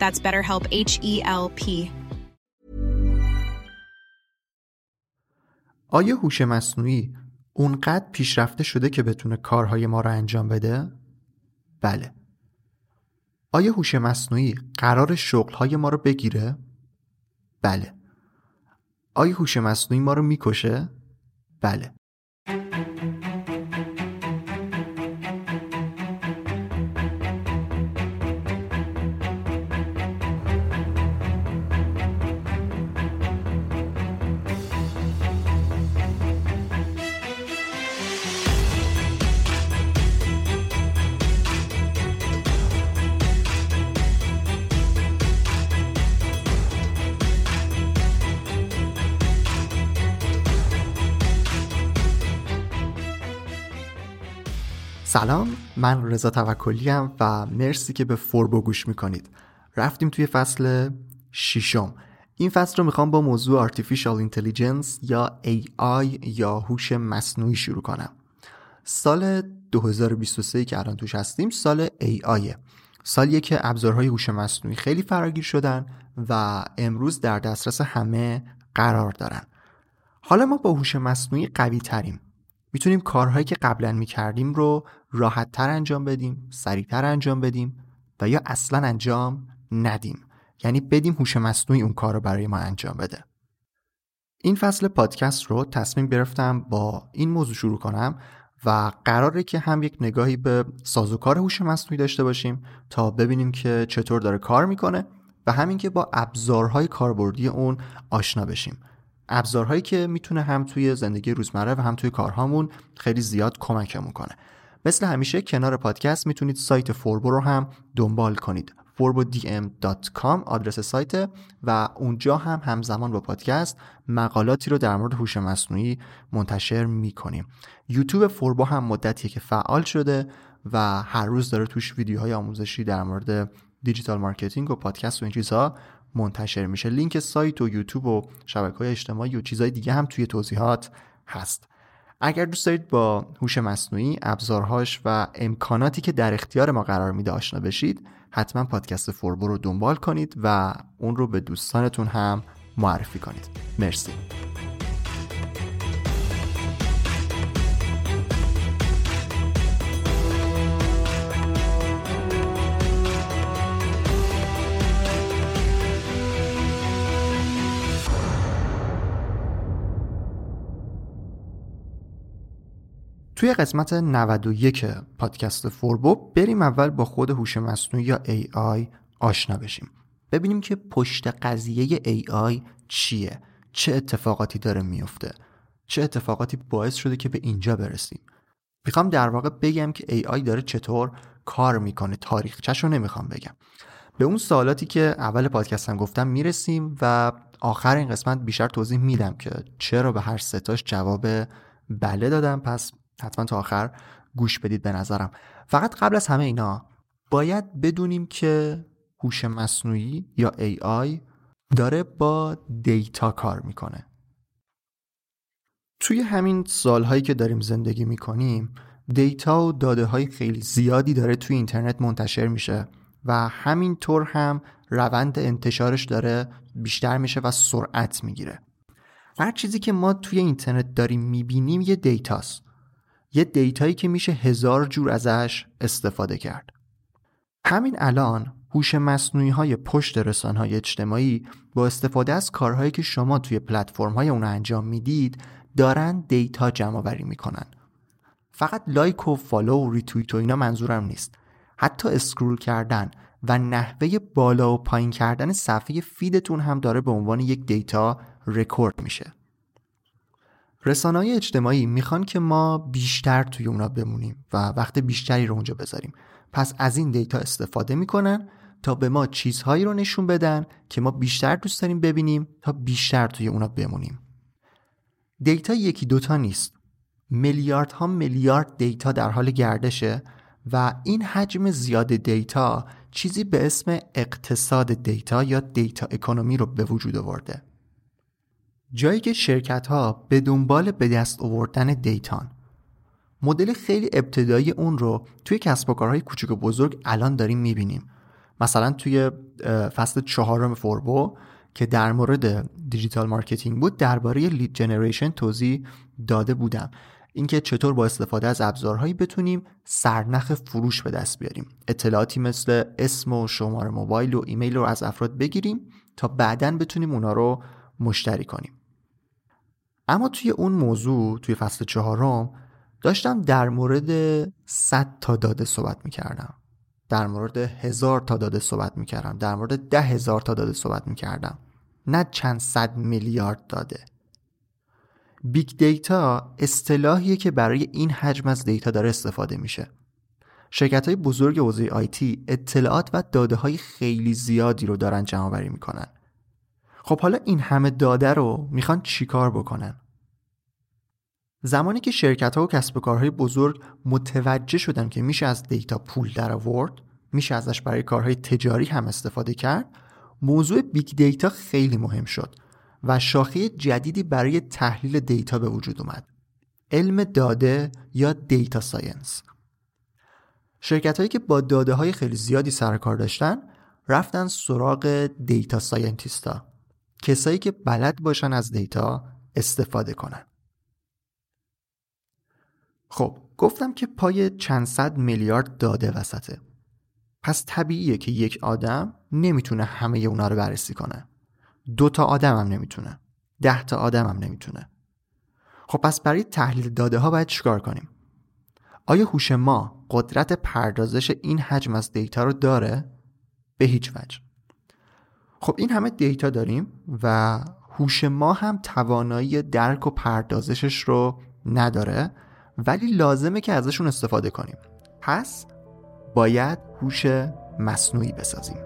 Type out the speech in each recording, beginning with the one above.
That's BetterHelp H E L P. آیا هوش مصنوعی اونقدر پیشرفته شده که بتونه کارهای ما رو انجام بده؟ بله. آیا هوش مصنوعی قرار شغلهای ما رو بگیره؟ بله. آیا هوش مصنوعی ما رو می‌کشه؟ بله. سلام من رضا توکلی و مرسی که به فوربو گوش می‌کنید. رفتیم توی فصل ششم. این فصل رو می‌خوام با موضوع Artificial Intelligence یا AI یا هوش مصنوعی شروع کنم. سال 2023 که الان توش هستیم سال AI سالیه که ابزارهای هوش مصنوعی خیلی فراگیر شدن و امروز در دسترس همه قرار دارن. حالا ما با هوش مصنوعی قوی تریم می‌تونیم کارهایی که قبلا می‌کردیم رو راحت تر انجام بدیم سریعتر انجام بدیم و یا اصلا انجام ندیم. یعنی بدیم هوش مصنوعی اون کار رو برای ما انجام بده. این فصل پادکست رو تصمیم گرفتم با این موضوع شروع کنم و قراره که هم یک نگاهی به سازوکار هوش مصنوعی داشته باشیم تا ببینیم که چطور داره کار می‌کنه و همین که با ابزارهای کاربردی اون آشنا بشیم. ابزارهایی که می‌تونه هم توی زندگی روزمره و هم توی کارهامون خیلی زیاد کمکمون کنه. مثل همیشه کنار پادکست می‌تونید سایت فوربو رو هم دنبال کنید. forbodm.com آدرس سایت و اونجا هم همزمان با پادکست مقالاتی رو در مورد هوش مصنوعی منتشر می‌کنیم. یوتیوب فوربو هم مدتیه که فعال شده و هر روز داره توش ویدیوهای آموزشی در مورد digital marketing و پادکست و این چیزها منتشر میشه. لینک سایت و یوتیوب و شبکه های اجتماعی و چیزهای دیگه هم توی توضیحات هست. اگر دوست دارید با هوش مصنوعی ابزارهاش و امکاناتی که در اختیار ما قرار میده آشنا بشید حتما پادکست فوربو رو دنبال کنید و اون رو به دوستانتون هم معرفی کنید. مرسی. توی قسمت 91 پادکست فوربو بریم اول با خود هوش مصنوعی یا AI آشنا بشیم. ببینیم که پشت قضیه AI چیه؟ چه اتفاقاتی داره میفته؟ چه اتفاقاتی باعث شده که به اینجا برسیم؟ می‌خوام در واقع بگم که AI داره چطور کار می‌کنه. تاریخچش رو نمی‌خوام بگم. به اون سوالاتی که اول پادکستم گفتم می‌رسیم و آخر این قسمت بیشتر توضیح میدم که چرا به هر ستاش جواب بله دادم. پس حتما تا آخر گوش بدید به نظرم. فقط قبل از همه اینا باید بدونیم که هوش مصنوعی یا AI داره با دیتا کار می‌کنه. توی همین سالهایی که داریم زندگی می‌کنیم دیتا و داده های خیلی زیادی داره توی اینترنت منتشر میشه و همینطور هم روند انتشارش داره بیشتر میشه و سرعت می‌گیره. هر چیزی که ما توی اینترنت داریم می‌بینیم یه data ست. یه data یی که میشه هزار جور ازش استفاده کرد. همین الان هوش مصنوعی های پشت رسانه های اجتماعی با استفاده از کارهایی که شما توی پلتفرم های اون انجام می‌دید دارن data جمع آوری می‌کنن. فقط like و follow و ریتویت و اینا منظورم نیست. حتی scroll کردن و نحوه بالا و پایین کردن صفحه feed تون هم داره به عنوان یک data record میشه. رسانه های اجتماعی می‌خوان که ما بیشتر توی اونا بمونیم و وقت بیشتری رو اونجا بذاریم. پس از این data استفاده می‌کنن تا به ما چیزهایی رو نشون بدن که ما بیشتر دوست داریم ببینیم تا بیشتر توی اونا بمونیم. data یکی دوتا نیست. میلیاردها میلیارد data در حال گردشه و این حجم زیاد data چیزی به اسم اقتصاد data یا data economy رو به وجود آورده. جایی که شرکت ها به دنبال به دست آوردن data ن. مدل خیلی ابتدایی اون رو توی کسب و کارهای کوچک و بزرگ الان داریم می‌بینیم. مثلا توی فصل چهارم فوربو که در مورد digital marketing بود درباره lead generation توضیح داده بودم. اینکه چطور با استفاده از ابزارهایی بتونیم سرنخ فروش به دست بیاریم. اطلاعاتی مثل اسم و شماره موبایل و ایمیل رو از افراد بگیریم تا بعدا بتونیم اونا رو مشتری کنیم. اما توی اون موضوع توی فصل چهارم داشتم در مورد 100 تا داده صحبت می‌کردم. در مورد هزار تا داده صحبت می‌کردم. در مورد ده هزار تا داده صحبت می‌کردم. نه چند صد میلیارد داده. big data اصطلاحیه که برای این حجم از دیتا داره استفاده میشه. شرکت های بزرگ حوزه IT اطلاعات و داده های خیلی زیادی رو دارن جمع آوری می‌کنن. خب حالا این همه داده رو می‌خوان چیکار بکنن؟ زمانی که شرکت ها و کسب و کارهای بزرگ متوجه شدن که میشه از دیتا پول در آورد میشه ازش برای کارهای تجاری هم استفاده کرد موضوع big data خیلی مهم شد و شاخه جدیدی برای تحلیل دیتا به وجود اومد. علم داده یا data science. شرکت هایی که با داده های خیلی زیادی سر و کار داشتن رفتن سراغ data scientist ا. کسایی که بلد باشن از دیتا استفاده کنن. خب گفتم که پای چند صد میلیارد داده وسطه. پس طبیعیه که یک آدم نمی‌تونه همه اونا رو بررسی کنه. دو تا آدم هم نمی‌تونه. ده تا آدم هم نمی‌تونه. خب پس برای تحلیل داده ها باید چیکار کنیم؟ آیا هوش ما قدرت پردازش این حجم از دیتا رو داره؟ به هیچ وجه. خب این همه دیتا داریم و هوش ما هم توانایی درک و پردازشش رو نداره ولی لازمه که ازشون استفاده کنیم. پس باید هوش مصنوعی بسازیم.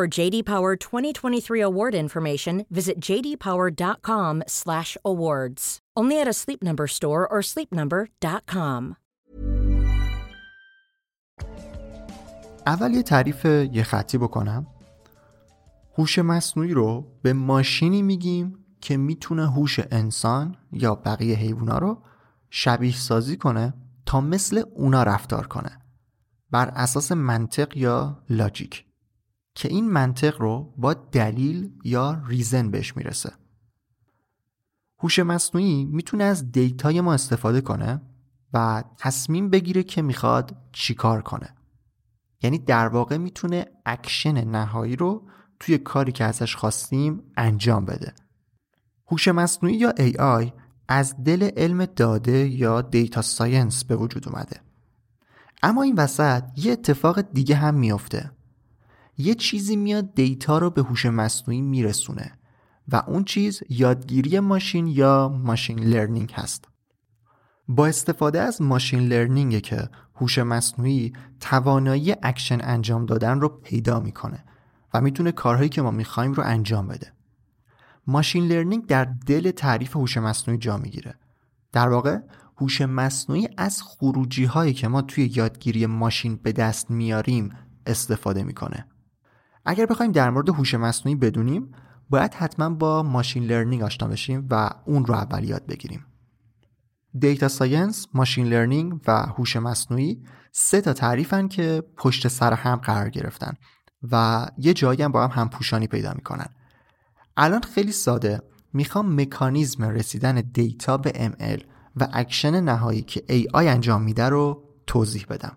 For JD Power 2023 award information, visit jdpower.com/awards. Only at a Sleep Number store or sleepnumber.com. اول یه تعریف یه خطی بکنم. هوش مصنوعی رو به ماشینی میگیم که می‌تونه هوش انسان یا بقیه حیوونا رو شبیه سازی کنه تا مثل اونا رفتار کنه بر اساس منطق یا لاجیک که این منطق رو با دلیل یا ریزن بهش می‌رسه. هوش مصنوعی می‌تونه از دیتای ما استفاده کنه و تصمیم بگیره که می‌خواد چیکار کنه. یعنی در واقع می‌تونه اکشن نهایی رو توی کاری که ازش خواستیم انجام بده. هوش مصنوعی یا AI از دل علم داده یا data science به وجود اومده. اما این وسط یه اتفاق دیگه هم میافته. یه چیزی میاد دیتا رو به هوش مصنوعی میرسونه و اون چیز یادگیری ماشین یا machine learning هست. با استفاده از machine learning که هوش مصنوعی توانایی اکشن انجام دادن رو پیدا می‌کنه و می‌تونه کارهایی که ما می‌خوایم رو انجام بده. machine learning در دل تعریف هوش مصنوعی جا می‌گیره. در واقع هوش مصنوعی از خروجی هایی که ما توی یادگیری ماشین به دست میاریم استفاده می‌کنه. اگر بخوایم در مورد هوش مصنوعی بدونیم باید حتما با machine learning آشنا بشیم و اون رو اول یاد بگیریم. data science، machine learning و هوش مصنوعی سه تا تعریفن که پشت سر هم قرار گرفتن و یه جایی هم با هم همپوشانی پیدا می‌کنن. الان خیلی ساده. می‌خوام مکانیزم رسیدن دیتا به ML و اکشن نهایی که AI انجام میده رو توضیح بدم.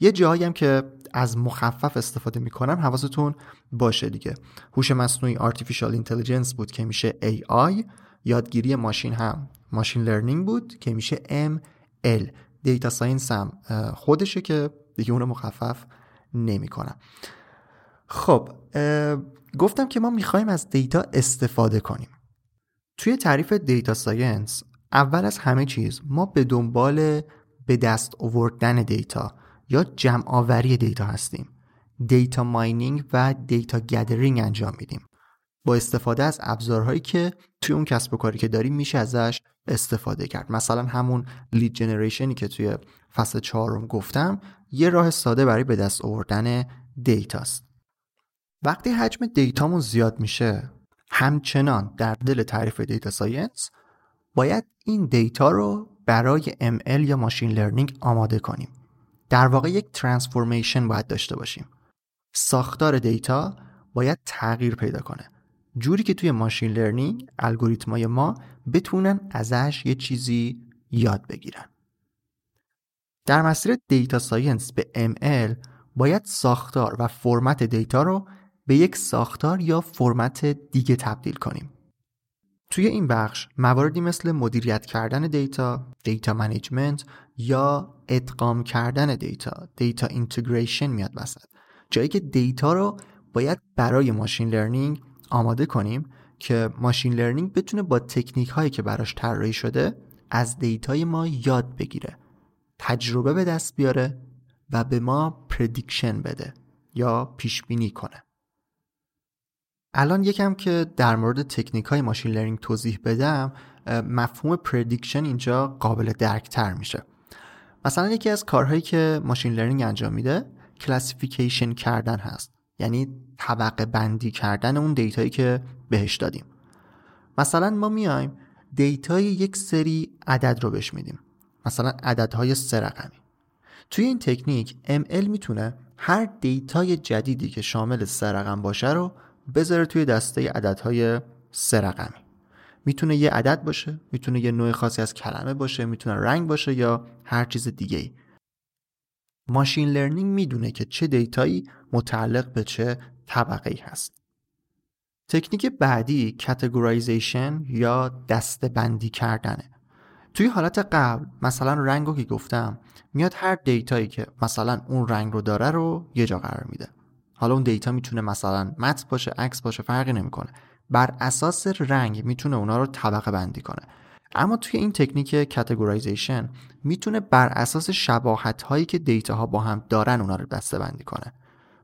یه جایی هم که از مخفف استفاده می‌کنم حواستون باشه دیگه. هوش مصنوعی Artificial Intelligence بود که میشه AI یادگیری ماشین هم machine learning بود که میشه ML data science هم خودشه که دیگه اونو مخفف نمی‌کنم خب گفتم که ما می‌خوایم از دیتا استفاده کنیم. توی تعریف data science اول از همه چیز ما به دنبال به دست آوردن دیتا یا جمع آوری دیتا هستیم. data mining و data gathering انجام میدیم. با استفاده از ابزارهایی که توی اون کسب و کاری که داریم میشه ازش استفاده کرد. مثلا همون lead generation ی که توی فصل چهارم گفتم یه راه ساده برای به دست آوردن دیتاست وقتی حجم دیتامون زیاد میشه همچنان در دل تعریف data science باید این دیتا رو برای ML یا machine learning آماده کنیم. در واقع یک transformation باید داشته باشیم. ساختار دیتا باید تغییر پیدا کنه. جوری که توی machine learning الگوریتمای ما بتونن ازش یه چیزی یاد بگیرن. در مسیر data science به ML باید ساختار و فرمت دیتا رو به یک ساختار یا فرمت دیگه تبدیل کنیم. توی این بخش مواردی مثل مدیریت کردن دیتا، data management یا ادغام کردن دیتا، data integration میاد وسط. جایی که دیتا رو باید برای machine learning آماده کنیم که machine learning بتونه با تکنیک هایی که براش طراحی شده از دیتای ما یاد بگیره تجربه به دست بیاره و به ما prediction بده یا پیش بینی کنه الان یکم که در مورد تکنیک های machine learning توضیح بدم مفهوم prediction اینجا قابل درکتر میشه. مثلا یکی از کارهایی که machine learning انجام میده classification کردن هست. یعنی طبقه بندی کردن اون دیتایی که بهش دادیم. مثلا ما میایم دیتای یک سری عدد رو بهش میدیم. مثلا عددهای سه رقمی. توی این تکنیک ML می‌تونه هر دیتای جدیدی که شامل سه رقم باشه رو بذاره توی دسته عددهای سه رقمی. می‌تونه یه عدد باشه می‌تونه یه نوع خاصی از کلمه باشه می‌تونه رنگ باشه یا هر چیز دیگه ای machine learning می‌دونه که چه دیتایی متعلق به چه طبقه ای هست. تکنیک بعدی categorization یا دسته بندی کردنه. توی حالت قبل مثلا رنگ رو که گفتم میاد هر دیتایی که مثلا اون رنگ رو داره رو یه جا قرار میده. حالا اون دیتا می‌تونه مثلا متن باشه عکس باشه فرقی نمی‌کنه. بر اساس رنگ می‌تونه اونا رو طبقه بندی کنه. اما توی این تکنیک categorization می‌تونه بر اساس شباهت هایی که دیتا ها با هم دارن اونا رو دسته بندی کنه.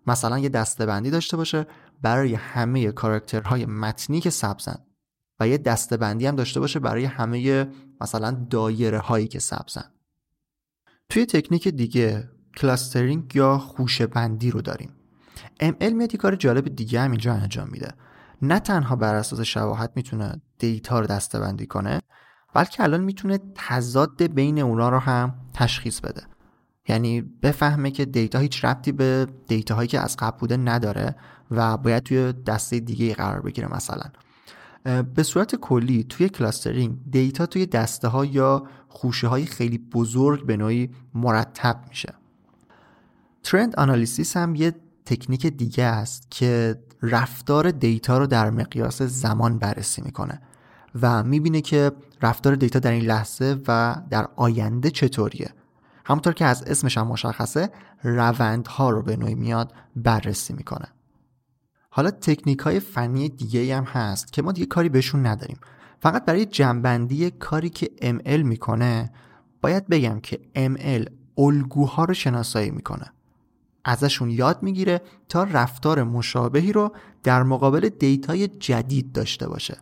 مثلا یه دسته بندی داشته باشه برای همه کاراکترهای متنی که سبزن و یه دسته بندی هم داشته باشه برای همه مثلا دایره هایی که سبزن توی تکنیک دیگه clustering یا خوشه بندی رو داریم. ML میاد کار جالب دیگه هم اینجا انجام میده. نه تنها بر اساس شواهد می‌تونه data رو دستبندی کنه بلکه الان می‌تونه تضاد بین اونا رو هم تشخیص بده. یعنی بفهمه که data هیچ ربطی به data هایی که از قبل بوده نداره و باید توی دسته دیگه قرار بگیره مثلا. به صورت کلی توی clustering data توی دسته ها یا خوشه های خیلی بزرگ به نوعی مرتب میشه. ترند آنالیسیس هم یه تکنیک دیگه است که رفتار دیتا رو در مقیاس زمان بررسی می‌کنه و می‌بینه که رفتار دیتا در این لحظه و در آینده چطوریه. همونطور که از اسمش هم مشخصه روندها رو به نوعی میاد بررسی می‌کنه. حالا تکنیک های فنی دیگه هم هست که ما دیگه کاری بهشون نداریم. فقط برای جنبندی کاری که ML می‌کنه باید بگم که ML الگوها رو شناسایی می‌کنه. ازشون یاد می‌گیره تا رفتار مشابهی رو در مقابل data ی جدید داشته باشه.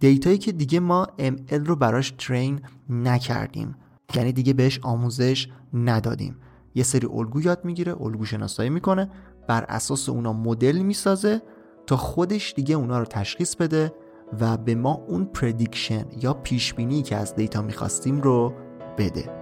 data یی که دیگه ما ML رو براش train نکردیم. یعنی دیگه بهش آموزش ندادیم. یه سری الگو یاد می‌گیره الگو شناسایی می‌کنه بر اساس اونا مدل می‌سازه تا خودش دیگه اونا رو تشخیص بده و به ما اون پردیکشن یا پیشبینی که از دیتا می‌خواستیم رو بده.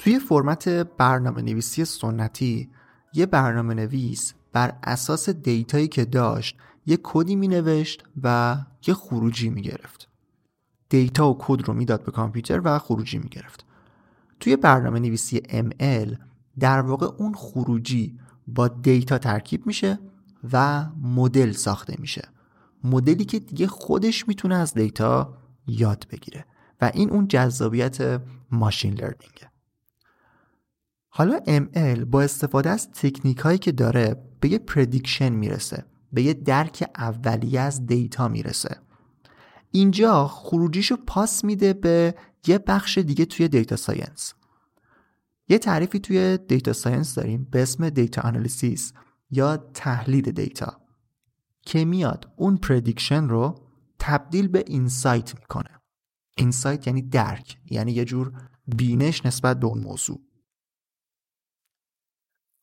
توی فرمت برنامه نویسی سنتی یه برنامه نویس بر اساس data یی که داشت یه کدی می نوشت و یه خروجی می گرفت data و کد رو می‌داد به کامپیوتر و خروجی می گرفت توی برنامه نویسی ML در واقع اون خروجی با data ترکیب میشه و مدل ساخته میشه. مدلی که دیگه خودش می‌تونه از data یاد بگیره و این اون جذابیت machine learning ه حالا ML با استفاده از تکنیک هایی که داره به یه prediction می‌رسه به یه درک اولیه از data می‌رسه. اینجا خروجیشو پاس میده به یه بخش دیگه توی data science یه تعریفی توی data science داریم به اسم data analysis یا تحلیل data که میاد اون prediction رو تبدیل به insight می‌کنه. insight یعنی درک یعنی یه جور بینش نسبت به اون موضوع.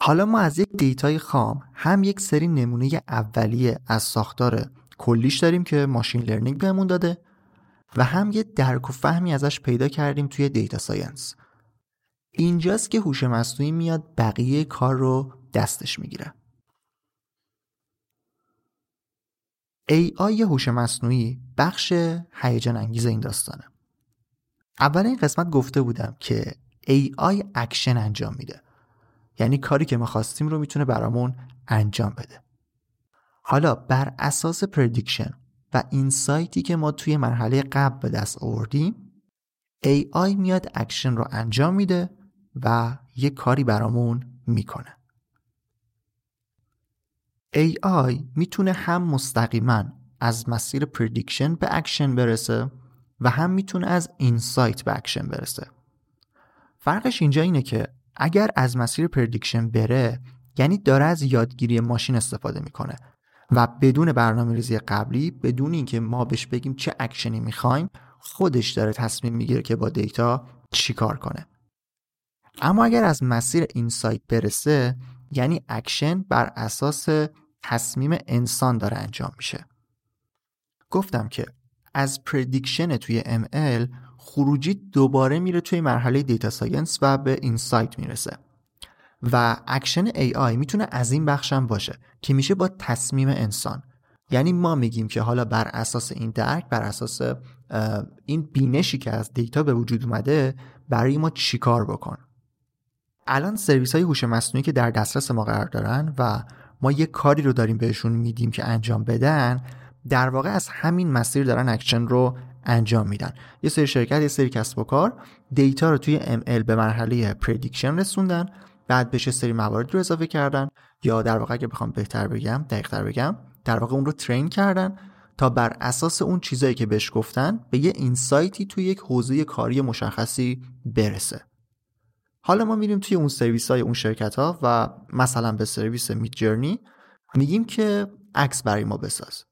حالا ما از یک data ی خام هم یک سری نمونه اولیه از ساختار کلیش داریم که machine learning بهمون داده و هم یه درک و فهمی ازش پیدا کردیم توی data science. اینجاست که هوش مصنوعی میاد بقیه کار رو دستش می‌گیره. AI هوش مصنوعی بخش هیجان انگیز این داستانه. اول این قسمت گفته بودم که AI action انجام میده. یعنی کاری که ما خواستیم رو می‌تونه برامون انجام بده. حالا بر اساس prediction و insight ی که ما توی مرحله قبل به دست آوردیم AI میاد اکشن رو انجام میده و یه کاری برامون می‌کنه. AI می‌تونه هم مستقیما از مسیر prediction به اکشن برسه و هم می‌تونه از insight به اکشن برسه. فرقش اینجا اینه که اگر از مسیر prediction بره یعنی داره از یادگیری ماشین استفاده می‌کنه و بدون برنامه ریزی قبلی بدون اینکه ما بهش بگیم چه اکشنی می‌خوایم خودش داره تصمیم می‌گیره که با data چیکار کنه. اما اگر از مسیر insight برسه یعنی اکشن بر اساس تصمیم انسان داره انجام میشه. گفتم که از prediction توی ML خروجی دوباره میره توی مرحله data science و به insight می‌رسه. و action AI می‌تونه از این بخشم باشه که میشه با تصمیم انسان. یعنی ما میگیم که حالا بر اساس این درک بر اساس این بینشی که از data به وجود اومده برای ما چیکار بکن؟ الان سرویس های هوش مصنوعی که در دسترس ما قرار دارن و ما یه کاری رو داریم بهشون میدیم که انجام بدن در واقع از همین مسیر دارن اکشن رو انجام میدن. یه سری شرکت یه سری کسب و کار data رو توی ML به مرحله prediction رسوندن. بعد بهش سری موارد رو اضافه کردن. یا در واقع اگه بخوام بهتر بگم دقیقتر بگم در واقع اون رو train کردن تا بر اساس اون چیزایی که بهش گفتن به یه insight ی توی یک حوزه کاری مشخصی برسه. حالا ما میریم توی اون سرویس های اون شرکت ها و مثلا به سرویس Midjourney میگیم که عکس برای ما بساز.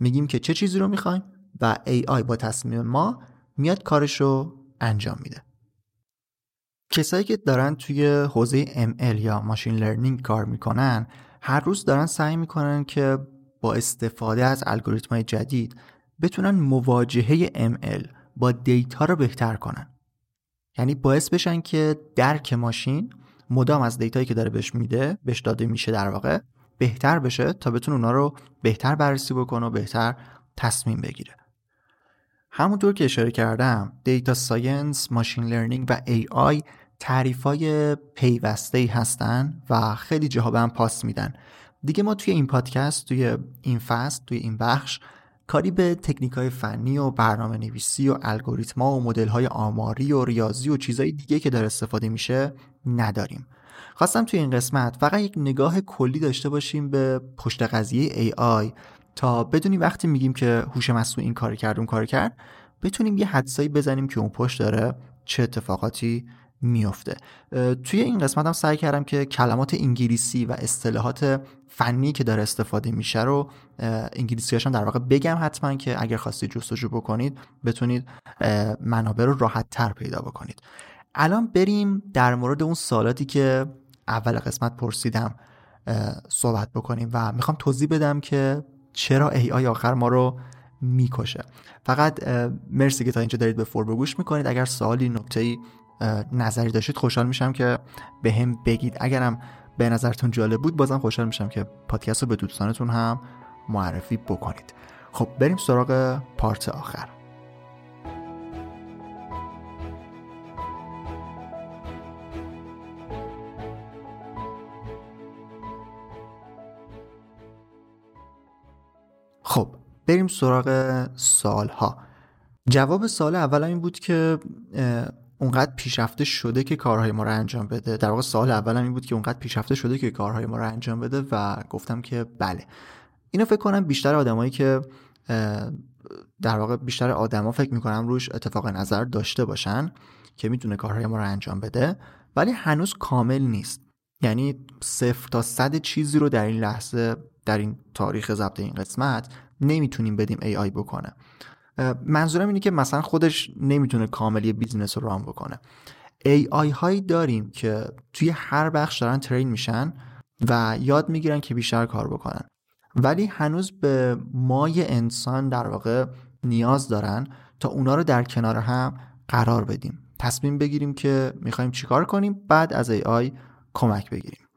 میگیم که چه چیزی رو می‌خوایم؟ و AI با تصمیم ما میاد کارش رو انجام میده. کسایی که دارن توی حوزه ML یا machine learning کار می‌کنن هر روز دارن سعی می‌کنن که با استفاده از الگوریتم های جدید بتونن مواجهه ML با data رو بهتر کنن. یعنی باعث بشن که درک ماشین مدام از data یی که داره بهش میده بهش داده میشه در واقع بهتر بشه تا بتونه اونا رو بهتر بررسی بکنه و بهتر تصمیم بگیره. همونطور که اشاره کردم data science، machine learning و AI تعریف های پیوسته هستن و خیلی جاها به هم پاس میدن. دیگه ما توی این پادکست توی این فصل توی این بخش کاری به تکنیک های فنی و برنامه نویسی و الگوریتما و مدل های آماری و ریاضی و چیزهای دیگه که داره استفاده میشه نداریم. خواستم توی این قسمت فقط یک نگاه کلی داشته باشیم به پشت قضیه AI تا بدونیم وقتی میگیم که هوش مصنوعی این کار کرد اون کار کرد بتونیم یه حدسایی بزنیم که اون پشت داره چه اتفاقاتی میفته توی این قسمت هم سعی کردم که کلمات انگلیسی و اصطلاحات فنی که داره استفاده میشه رو انگلیسی هم در واقع بگم حتما که اگر خواستید جستجو بکنید بتونید منابع رو راحت تر پیدا بکنید. الان بریم در مورد اون سوالاتی که اول قسمت پرسیدم صحبت بکنیم و می‌خوام توضیح بدم که چرا ای آی آخر ما رو می‌کشه. فقط مرسی که تا اینجا دارید به فور گوش می‌کنید. اگر سوالی نکته نظری داشتید خوشحال میشم که به هم بگید. اگرم به نظرتون جالب بود بازم خوشحال میشم که پادکست رو به دوستانتون هم معرفی بکنید. خب بریم سراغ پارت آخر. خب بریم سراغ سال ها جواب سال اول این بود که اونقدر پیشرفته شده که کارهای ما رو انجام بده. در واقع سال اولم این بود که اونقدر پیشرفته شده که کارهای ما رو انجام بده و گفتم که بله. اینو فکر کنم بیشتر آدمایی که در واقع بیشتر آدما فکر می‌کنم روش اتفاق نظر داشته باشن که می‌تونه کارهای ما رو انجام بده ولی هنوز کامل نیست. یعنی صفر تا صد چیزی رو در این لحظه در این تاریخ ضبط این قسمت نمی‌تونیم بدیم AI بکنه. منظورم اینه که مثلا خودش نمی‌تونه کاملی business رو run بکنه. AI هایی داریم که توی هر بخش دارن train میشن و یاد می‌گیرن که بیشتر کار بکنن. ولی هنوز به مای انسان در واقع نیاز دارن تا اونا رو در کنار هم قرار بدیم. تصمیم بگیریم که می‌خوایم چیکار کنیم بعد از AI کمک بگیریم.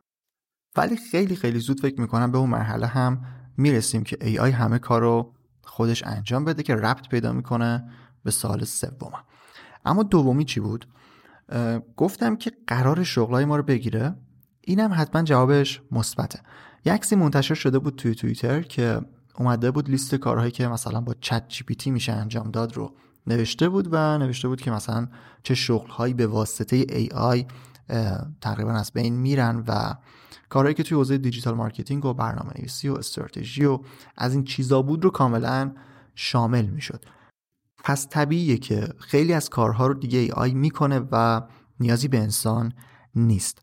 ولی خیلی خیلی زود فکر می‌کنم به اون مرحله هم می‌رسیم که آی همه کار رو خودش انجام بده که ربط پیدا می‌کنه به سال سوم. اما دومی چی بود؟ گفتم که قرار شغلای ما رو بگیره. اینم حتما جوابش مثبته. یه عکسی منتشر شده بود توی توییتر که اومده بود لیست کارهایی که مثلا با چت جی پی تی میشه انجام داد رو نوشته بود و نوشته بود که مثلا چه شغلهایی به واسطه AI تقریبا از بین میرن و کارهایی که توی حوزه digital marketing و برنامه نویسی و استراتژی و از این چیزا بود رو کاملا شامل می‌شد. پس طبیعیه که خیلی از کارها رو دیگه AI می‌کنه و نیازی به انسان نیست.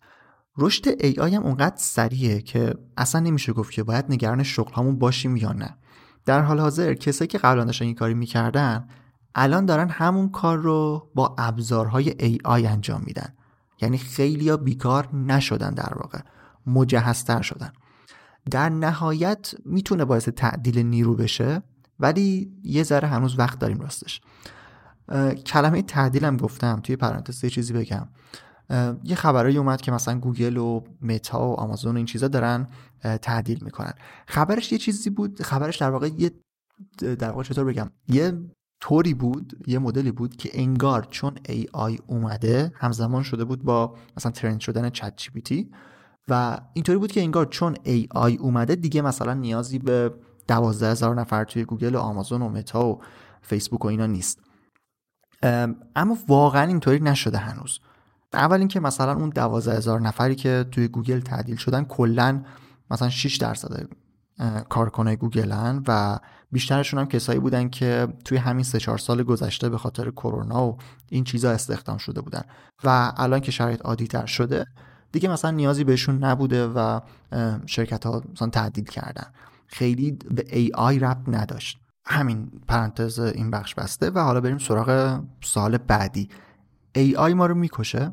رشد AI هم اونقدر سریعه که اصلا نمیشه گفت که باید نگران شغل همون باشیم یا نه. در حال حاضر کسایی که قبلا داشتن این کاری می‌کردن الان دارن همون کار رو با ابزارهای ای آی انجام میدن. یعنی خیلی ها بیکار نشدن در واقع. مجهزتر شدن. در نهایت می‌تونه باعث تعدیل نیرو بشه ولی یه ذره هنوز وقت داریم راستش. کلمه تعدیلم گفتم توی پرانتز یه چیزی بگم. یه خبرایی اومد که مثلا گوگل و متا و آمازون و این چیزا دارن تعدیل می‌کنن. خبرش یه چیزی بود خبرش در واقع یه در واقع چطور بگم یه طوری بود یه مدلی بود که انگار چون AI اومده همزمان شده بود با مثلا trend شدن ChatGPT و اینطوری بود که انگار چون AI اومده دیگه مثلا نیازی به دوازده هزار نفر توی گوگل و آمازون و متا و فیسبوک و اینا نیست. اما واقعا اینطوری نشده هنوز. اول اینکه مثلا اون دوازده هزار نفری که توی گوگل تعدیل شدن کلا مثلا 6 درصد کارکنای گوگلن و بیشترشون هم کسایی بودن که توی همین سه چهار سال گذشته به خاطر کرونا و این چیزا استخدام شده بودن. و الان که شرایط عادی تر شده دیگه مثلا نیازی بهشون نبوده و شرکت ها مثلا تعدیل کردن. خیلی به ای آی ربط نداشت. همین پرانتز این بخش بسته و حالا بریم سراغ سال بعدی. آی ما رو می‌کشه؟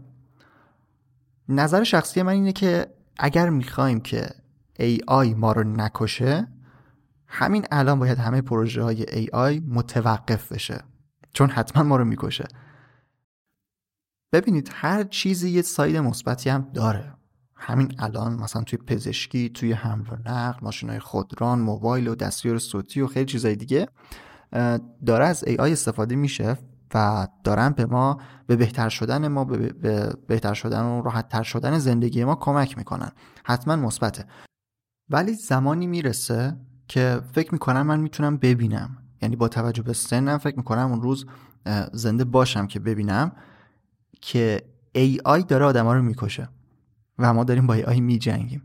نظر شخصی من اینه که اگر می‌خوایم که AI ما رو نکشه همین الان باید همه پروژه های AI متوقف بشه. چون حتما ما رو می‌کشه. ببینید هر چیزی یه side مثبتی هم داره. همین الان مثلا توی پزشکی توی حمل و نقل ماشین های خودران موبایل و دستیار صوتی و خیلی چیزای دیگه داره از AI استفاده میشه و دارن به ما به بهتر شدن ما به بهتر شدن و راحت تر شدن زندگی ما کمک می‌کنن. حتما مثبته. ولی زمانی می‌رسه که فکر می‌کنم من می‌تونم ببینم. یعنی با توجه به سنم فکر می‌کنم اون روز زنده باشم که ببینم که آی داره آدما رو می‌کشه و ما داریم با آی میجنگیم.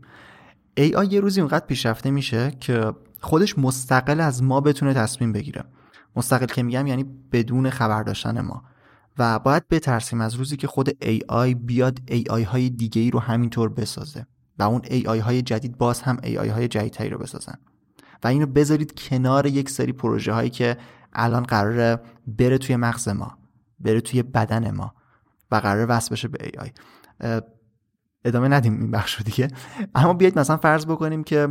آی یه روزی اونقدر پیشرفته میشه که خودش مستقل از ما بتونه تصمیم بگیره. مستقل که میگم یعنی بدون خبر داشتن ما. و باید بترسیم از روزی که خود AI بیاد AI های دیگه ای رو همینطور بسازه و اون AI های جدید باز هم AI های جدیدتری رو بسازن. و اینو بذارید کنار یک سری پروژه هایی که الان قراره بره توی مغز ما بره توی بدن ما و قراره وصل بشه به AI ادامه ندیم این بخش رو دیگه. اما بیاید مثلا فرض بکنیم که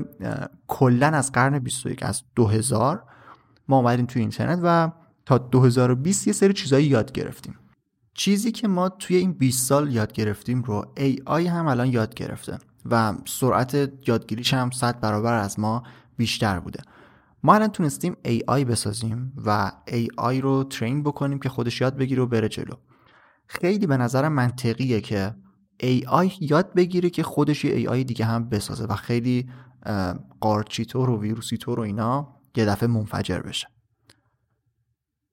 کلا از قرن 21 از 2000 ما اومدیم توی اینترنت و تا 2020 یه سری چیزایی یاد گرفتیم. چیزی که ما توی این 20 سال یاد گرفتیم رو AI هم الان یاد گرفته و سرعت یادگیریش هم 100 برابر از ما بیشتر بوده. ما الان تونستیم AI بسازیم و AI رو ترین بکنیم که خودش یاد بگیره و بره جلو. خیلی به نظرم منطقیه که AI یاد بگیره که خودش یه AI دیگه هم بسازه و خیلی قارچیتور و ویروسیتور و اینا یه دفعه منفجر بشه.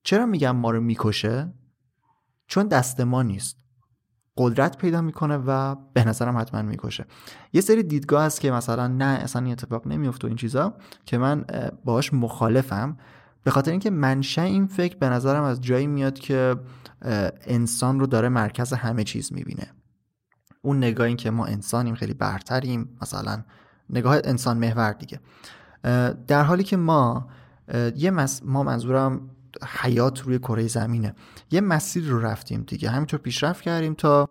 چرا میگم ما رو می‌کشه؟ چون دست ما نیست. قدرت پیدا می‌کنه و به نظرم حتما می‌کشه. یه سری دیدگاه هست که مثلا نه اصلا این اتفاق نمیفته و این چیزا که من باهاش مخالفم. به خاطر اینکه منشأ این فکر به نظرم از جایی میاد که انسان رو داره مرکز همه چیز می‌بینه. اون نگاه این که ما انسانیم خیلی برتریم مثلا نگاه انسان محور دیگه. در حالی که ما یه ما منظورم حیات روی کره زمینه. یه مسیر رو رفتیم دیگه. همینطور پیشرفت کردیم تا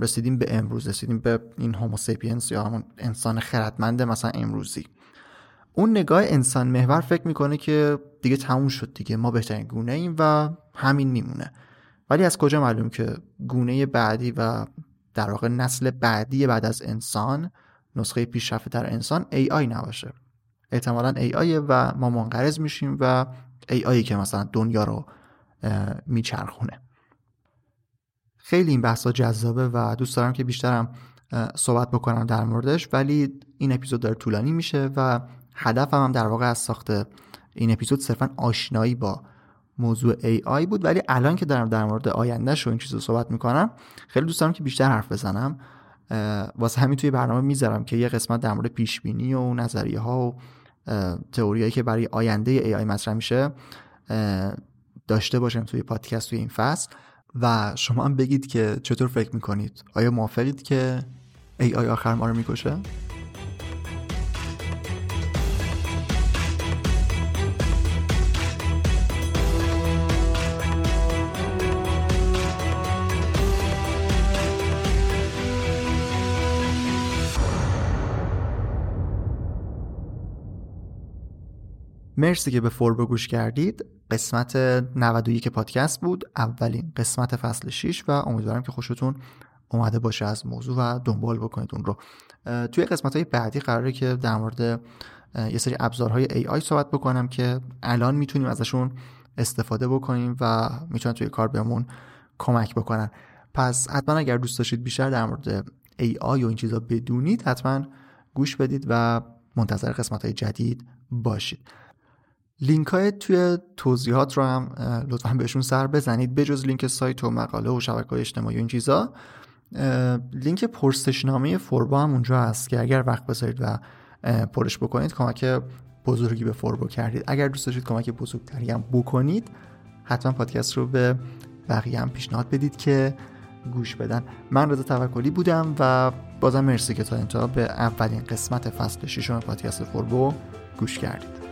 رسیدیم به امروز. رسیدیم به این هوموسیپینس یا همون انسان خردمند مثلا امروزی. اون نگاه انسان محور فکر می‌کنه که دیگه تموم شد دیگه. ما بهترین گونه ایم و همین میمونه. ولی از کجا معلوم که گونه بعدی و در واقع نسل بعدی بعد از انسان نسخه پیشرفته در انسان AI نباشه. احتمالا AI و ما منقرض میشیم و AI که مثلا دنیا رو میچرخونه. خیلی این بحثا جذابه و دوست دارم که بیشترم صحبت بکنم در موردش ولی این اپیزود داره طولانی میشه و هدفم هم در واقع از ساخت این اپیزود صرفا آشنایی با موضوع AI بود. ولی الان که دارم در مورد آیندهش و این چیز رو صحبت می‌کنم خیلی دوست دارم که بیشتر حرف بزنم. واسه همین توی برنامه می‌ذارم که یه قسمت در مورد پیش بینی و نظریه ها و تئوریایی که برای آینده AI مطرح میشه داشته باشم توی پادکست توی این فصل و شما هم بگید که چطور فکر می‌کنید آیا موافقید که AI آخر ما رو می‌کشه؟ مرسی که به فوربو گوش کردید. قسمت 91 پادکست بود. اولین قسمت فصل 6 و امیدوارم که خوشتون اومده باشه از موضوع و دنبال بکنید اون رو. توی قسمت های بعدی قراره که در مورد یه سری ابزارهای AI صحبت بکنم که الان می‌تونیم ازشون استفاده بکنیم و می‌تونن توی کار بهمون کمک بکنن. پس حتما اگر دوست داشتید بیشتر در مورد AI و این چیزا بدونید حتما گوش بدید و منتظر قسمت های جدید باشید. لینک های توی توضیحات رو هم لطفا بهشون سر بزنید. بجز لینک سایت و مقاله و شبکه اجتماعی و این چیزا لینک پرسشنامه فوربا هم اونجا هست که اگر وقت بذارید و پرش بکنید کمک بزرگی به فوربا کردید. اگر دوست داشتید کمک بزرگتری هم بکنید حتما پادکست رو به بقیه هم پیشنهاد بدید که گوش بدن. من رضا توکلی بودم و بازم مرسی که تا انتها به اولین قسمت فصل ششم پادکست فوربو گوش کردید.